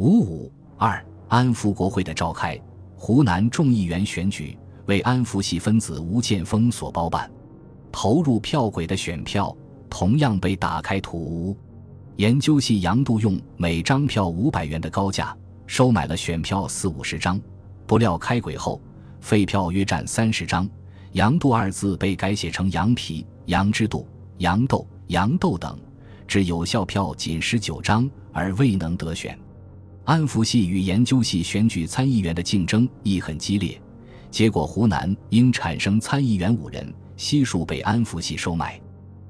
五五二安福国会的召开，湖南众议员选举为安福系分子吴建峰所包办，投入票轨的选票同样被打开土屋。研究系杨度用每张票五百元的高价收买了选票四五十张，不料开轨后废票约占三十张，杨度二字被改写成杨皮、杨之度、杨豆、杨豆等，致有效票仅十九张而未能得选。安福系与研究系选举参议员的竞争亦很激烈，结果湖南应产生参议员五人，悉数被安福系收买。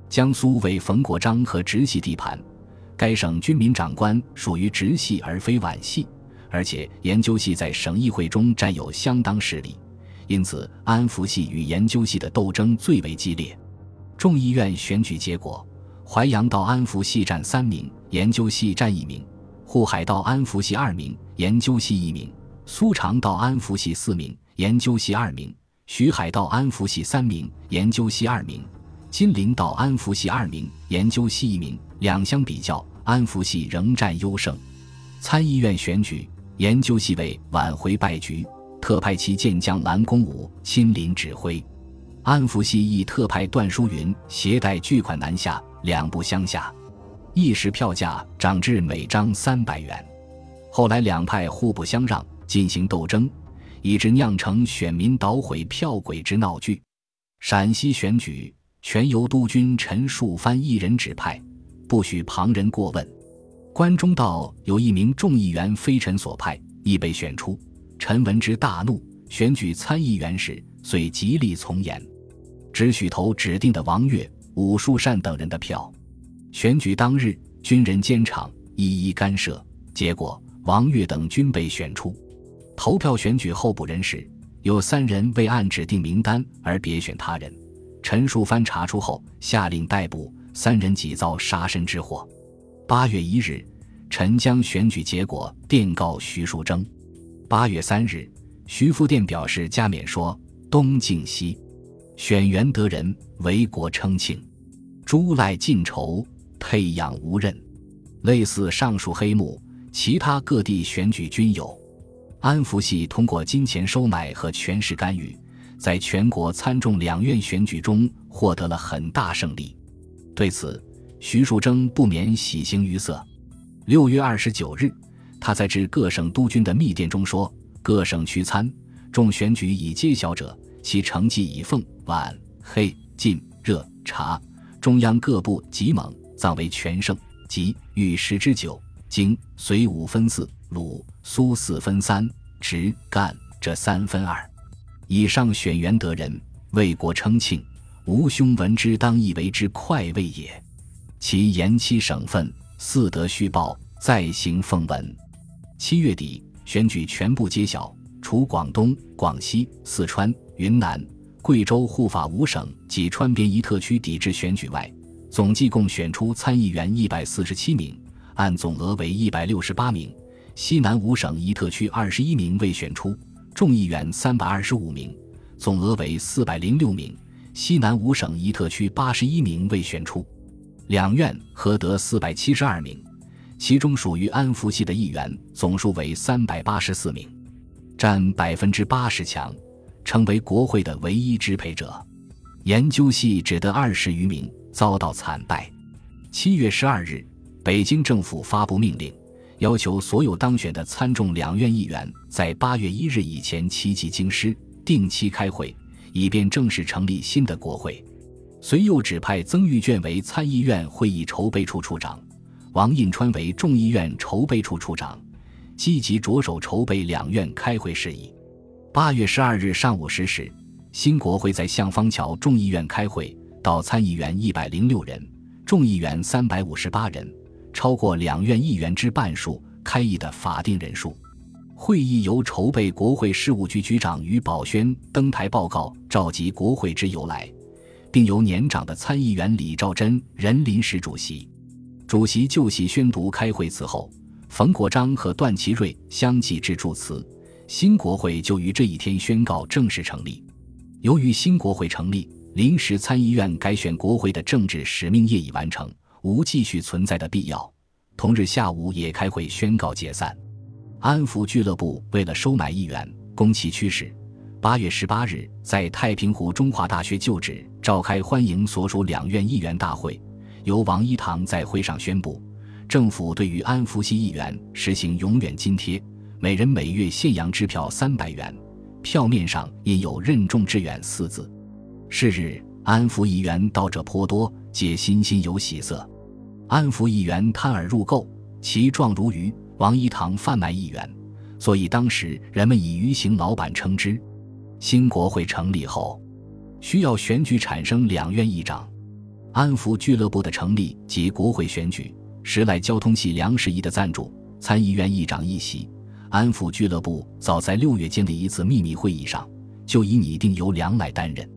江苏为冯国璋和直系地盘。该省军民长官属于直系而非皖系，而且研究系在省议会中占有相当势力，因此安福系与研究系的斗争最为激烈。众议院选举结果，淮阳到安福系占三名，研究系占一名；沪海道安福系二名，研究系一名；苏常道安福系四名，研究系二名；徐海道安福系三名，研究系二名；金陵道安福系二名，研究系一名。两相比较。安福系仍占优胜。参议院选举，研究系为挽回败局，特派其健将蓝公武亲临指挥。安福系亦特派段书云携带巨款南下，两不相下。一时票价涨至每张三百元。后来两派互不相让，进行斗争，以致酿成选民捣毁票轨之闹剧。陕西选举，全由督军陈树藩一人指派。不许旁人过问。关中道有一名众议员非陈所派，亦被选出。陈闻之大怒，选举参议员时，遂极力从严，只许投指定的王岳、武树善等人的票。选举当日，军人监场一一干涉，结果王岳等均被选出。投票选举候补人时，有三人未按指定名单而别选他人。陈树藩查出后，下令逮捕。三人几遭杀身之祸。八月一日，陈将选举结果电告徐树铮。八月三日，徐福殿表示加冕说：“东晋西选元得人，为国称庆。诸赖尽筹，配养无任。”类似上述黑幕，其他各地选举均有。安福系通过金钱收买和权势干预，在全国参众两院选举中获得了很大胜利。对此，徐树铮不免喜形于色。六月二十九日，他在致各省督军的密电中说：“各省区参众选举已揭晓者，其成绩以奉、皖、黑、晋、热、察中央各部极猛藏为全胜，即御十之九，经隋五分四，鲁苏四分三，直干这三分二。以上选元得人，为国称庆。”吾兄闻之，当亦为之快慰也。其延期省份，四德虚报，再行奉文。七月底，选举全部揭晓，除广东、广西、四川、云南、贵州护法五省及川边一特区抵制选举外，总计共选出参议员一百四十七名，按总额为一百六十八名。西南五省一特区二十一名未选出，众议员三百二十五名，总额为四百零六名。西南五省一特区八十一名未选出，两院合得四百七十二名，其中属于安福系的议员总数为三百八十四名，占百分之八十强，成为国会的唯一支配者。研究系只得二十余名，遭到惨败。七月十二日，北京政府发布命令，要求所有当选的参众两院议员在八月一日以前齐集京师，定期开会。以便正式成立新的国会，随又指派曾玉卷为参议院会议筹备处处长，王印川为众议院筹备处处长，积极着手筹备两院开会事宜。八月十二日上午十时，新国会在向方桥众议院开会，到参议员一百零六人，众议员三百五十八人，超过两院议员之半数，开议的法定人数。会议由筹备国会事务局局长于宝轩登台报告召集国会之由来，并由年长的参议员李兆珍任临时主席。主席就席宣读开会词后，冯国璋和段祺瑞相继致祝词。新国会就于这一天宣告正式成立。由于新国会成立，临时参议院改选国会的政治使命业已完成，无继续存在的必要。同日下午也开会宣告解散。安福俱乐部为了收买议员，攻其趋势。八月十八日，在太平湖中华大学旧址召开欢迎所属两院议员大会，由王一堂在会上宣布，政府对于安福系议员实行永远津贴，每人每月现洋支票三百元，票面上印有“任重致远”四字。是日，安福议员到者颇多，皆欣欣有喜色。安福议员贪而入垢，其状如鱼；王一堂贩卖议员，所以当时人们以“鱼行老板”称之。新国会成立后，需要选举产生两院议长。安福俱乐部的成立及国会选举，时来交通系梁士仪的赞助。参议院议长一席，安福俱乐部早在六月间的一次秘密会议上，就已拟定由梁来担任。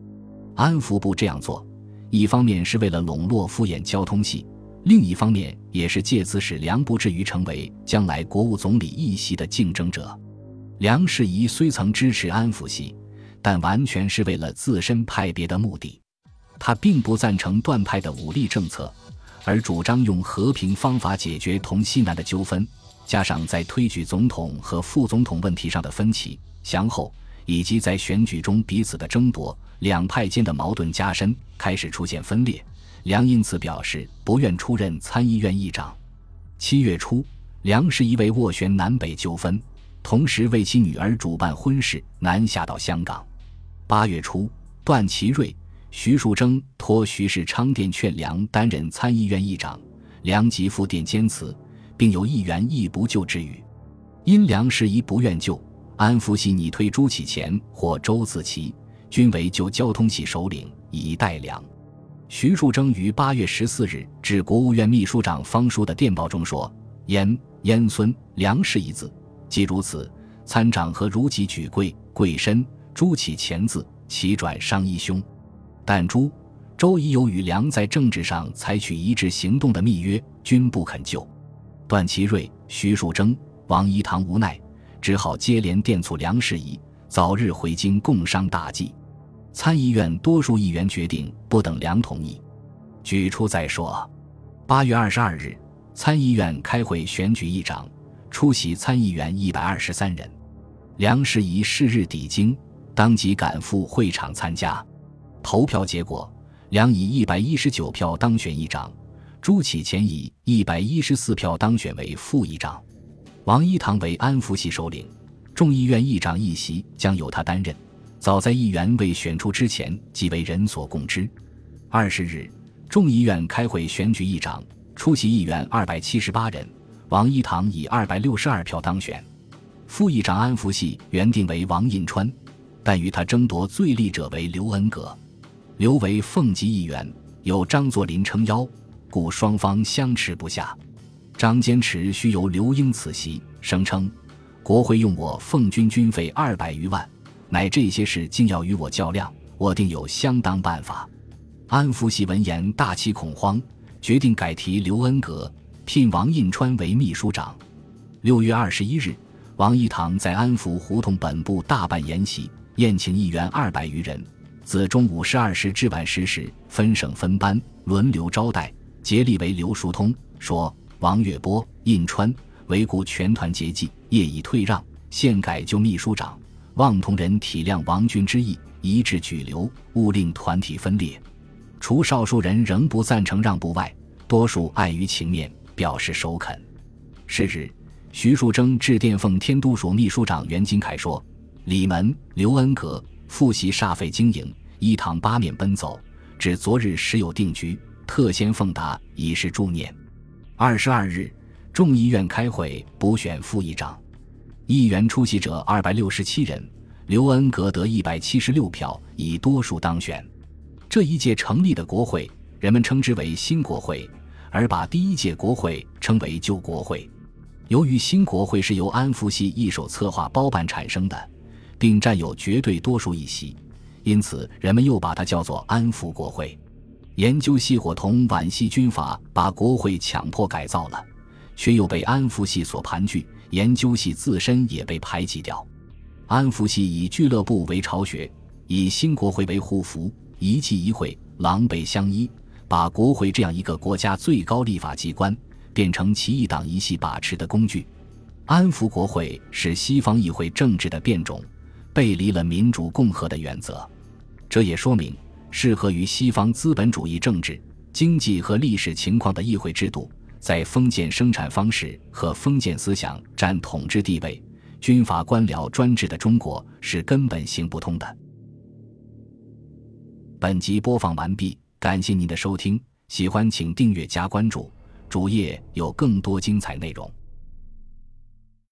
安福部这样做，一方面是为了笼络敷衍交通系，另一方面也是借此使梁不至于成为将来国务总理一席的竞争者。梁士仪虽曾支持安福系。但完全是为了自身派别的目的，他并不赞成断派的武力政策，而主张用和平方法解决同西南的纠纷。加上在推举总统和副总统问题上的分歧、相后，以及在选举中彼此的争夺，两派间的矛盾加深，开始出现分裂。梁因此表示不愿出任参议院议长。七月初，梁氏一位斡旋南北纠纷，同时为其女儿主办婚事，南下到香港。八月初，段祺瑞、徐树铮托徐世昌电劝梁担任参议院议长，梁即复电坚辞，并有议员亦不就之语。因梁事宜不愿就，安福系拟推朱启潜或周自齐，均为就交通系首领，以待梁。徐树铮于八月十四日致国务院秘书长方书的电报中说：“燕燕孙梁氏一字，既如此，参长和如己举贵贵身。”朱启前字，其转商一兄，但朱、周已有与梁在政治上采取一致行动的密约，均不肯就。段祺瑞、徐树铮、王一堂无奈，只好接连电促梁士仪早日回京共商大计。参议院多数议员决定不等梁同意，举出再说。八月二十二日，参议院开会选举议长，出席参议员一百二十三人。梁士仪是日抵京。当即赶赴会场参加，投票结果，梁以一百一十九票当选议长，朱启潜以一百一十四票当选为副议长，王一堂为安福系首领，众议院议长一席将由他担任。早在议员未选出之前，即为人所共知。二十日，众议院开会选举议长，出席议员二百七十八人，王一堂以二百六十二票当选，副议长安福系原定为王印川。但与他争夺最力者为刘恩格，刘为奉吉议员，有张作霖撑腰，故双方相持不下。张坚持须由刘英此席，声称国会用我奉军军费二百余万，乃这些事竟要与我较量，我定有相当办法。安福系闻言大起恐慌，决定改提刘恩格，聘王印川为秘书长。六月二十一日，王一堂在安福胡同本部大办筵席。宴请议员二百余人，自中午十二时至晚十时，分省分班轮流招待。竭力为刘叔通说：“王月波、印川维护全团结计，业已退让，现改就秘书长。望同仁体谅王军之意，一致举留，勿令团体分裂。除少数人仍不赞成让步外，多数碍于情面，表示首肯。”是日，徐树铮致电奉天都署秘书长袁金凯说。李门、刘恩阁复习煞费经营，一堂八面奔走，至昨日时有定局，特先奉达以示祝念。二十二日，众议院开会补选副议长，议员出席者二百六十七人，刘恩格得一百七十六票，以多数当选。这一届成立的国会，人们称之为新国会，而把第一届国会称为旧国会。由于新国会是由安福系一手策划包办产生的。并占有绝对多数议席，因此人们又把它叫做安福国会。研究系伙同皖系军阀把国会强迫改造了，却又被安福系所盘踞，研究系自身也被排挤掉。安福系以俱乐部为巢穴，以新国会为护符，一气一会，狼狈相依，把国会这样一个国家最高立法机关变成其一党一系把持的工具。安抚国会是西方议会政治的变种，背离了民主共和的原则。这也说明，适合于西方资本主义政治、经济和历史情况的议会制度，在封建生产方式和封建思想占统治地位、军阀官僚专制的中国是根本行不通的。本集播放完毕，感谢您的收听，喜欢请订阅加关注，主页有更多精彩内容。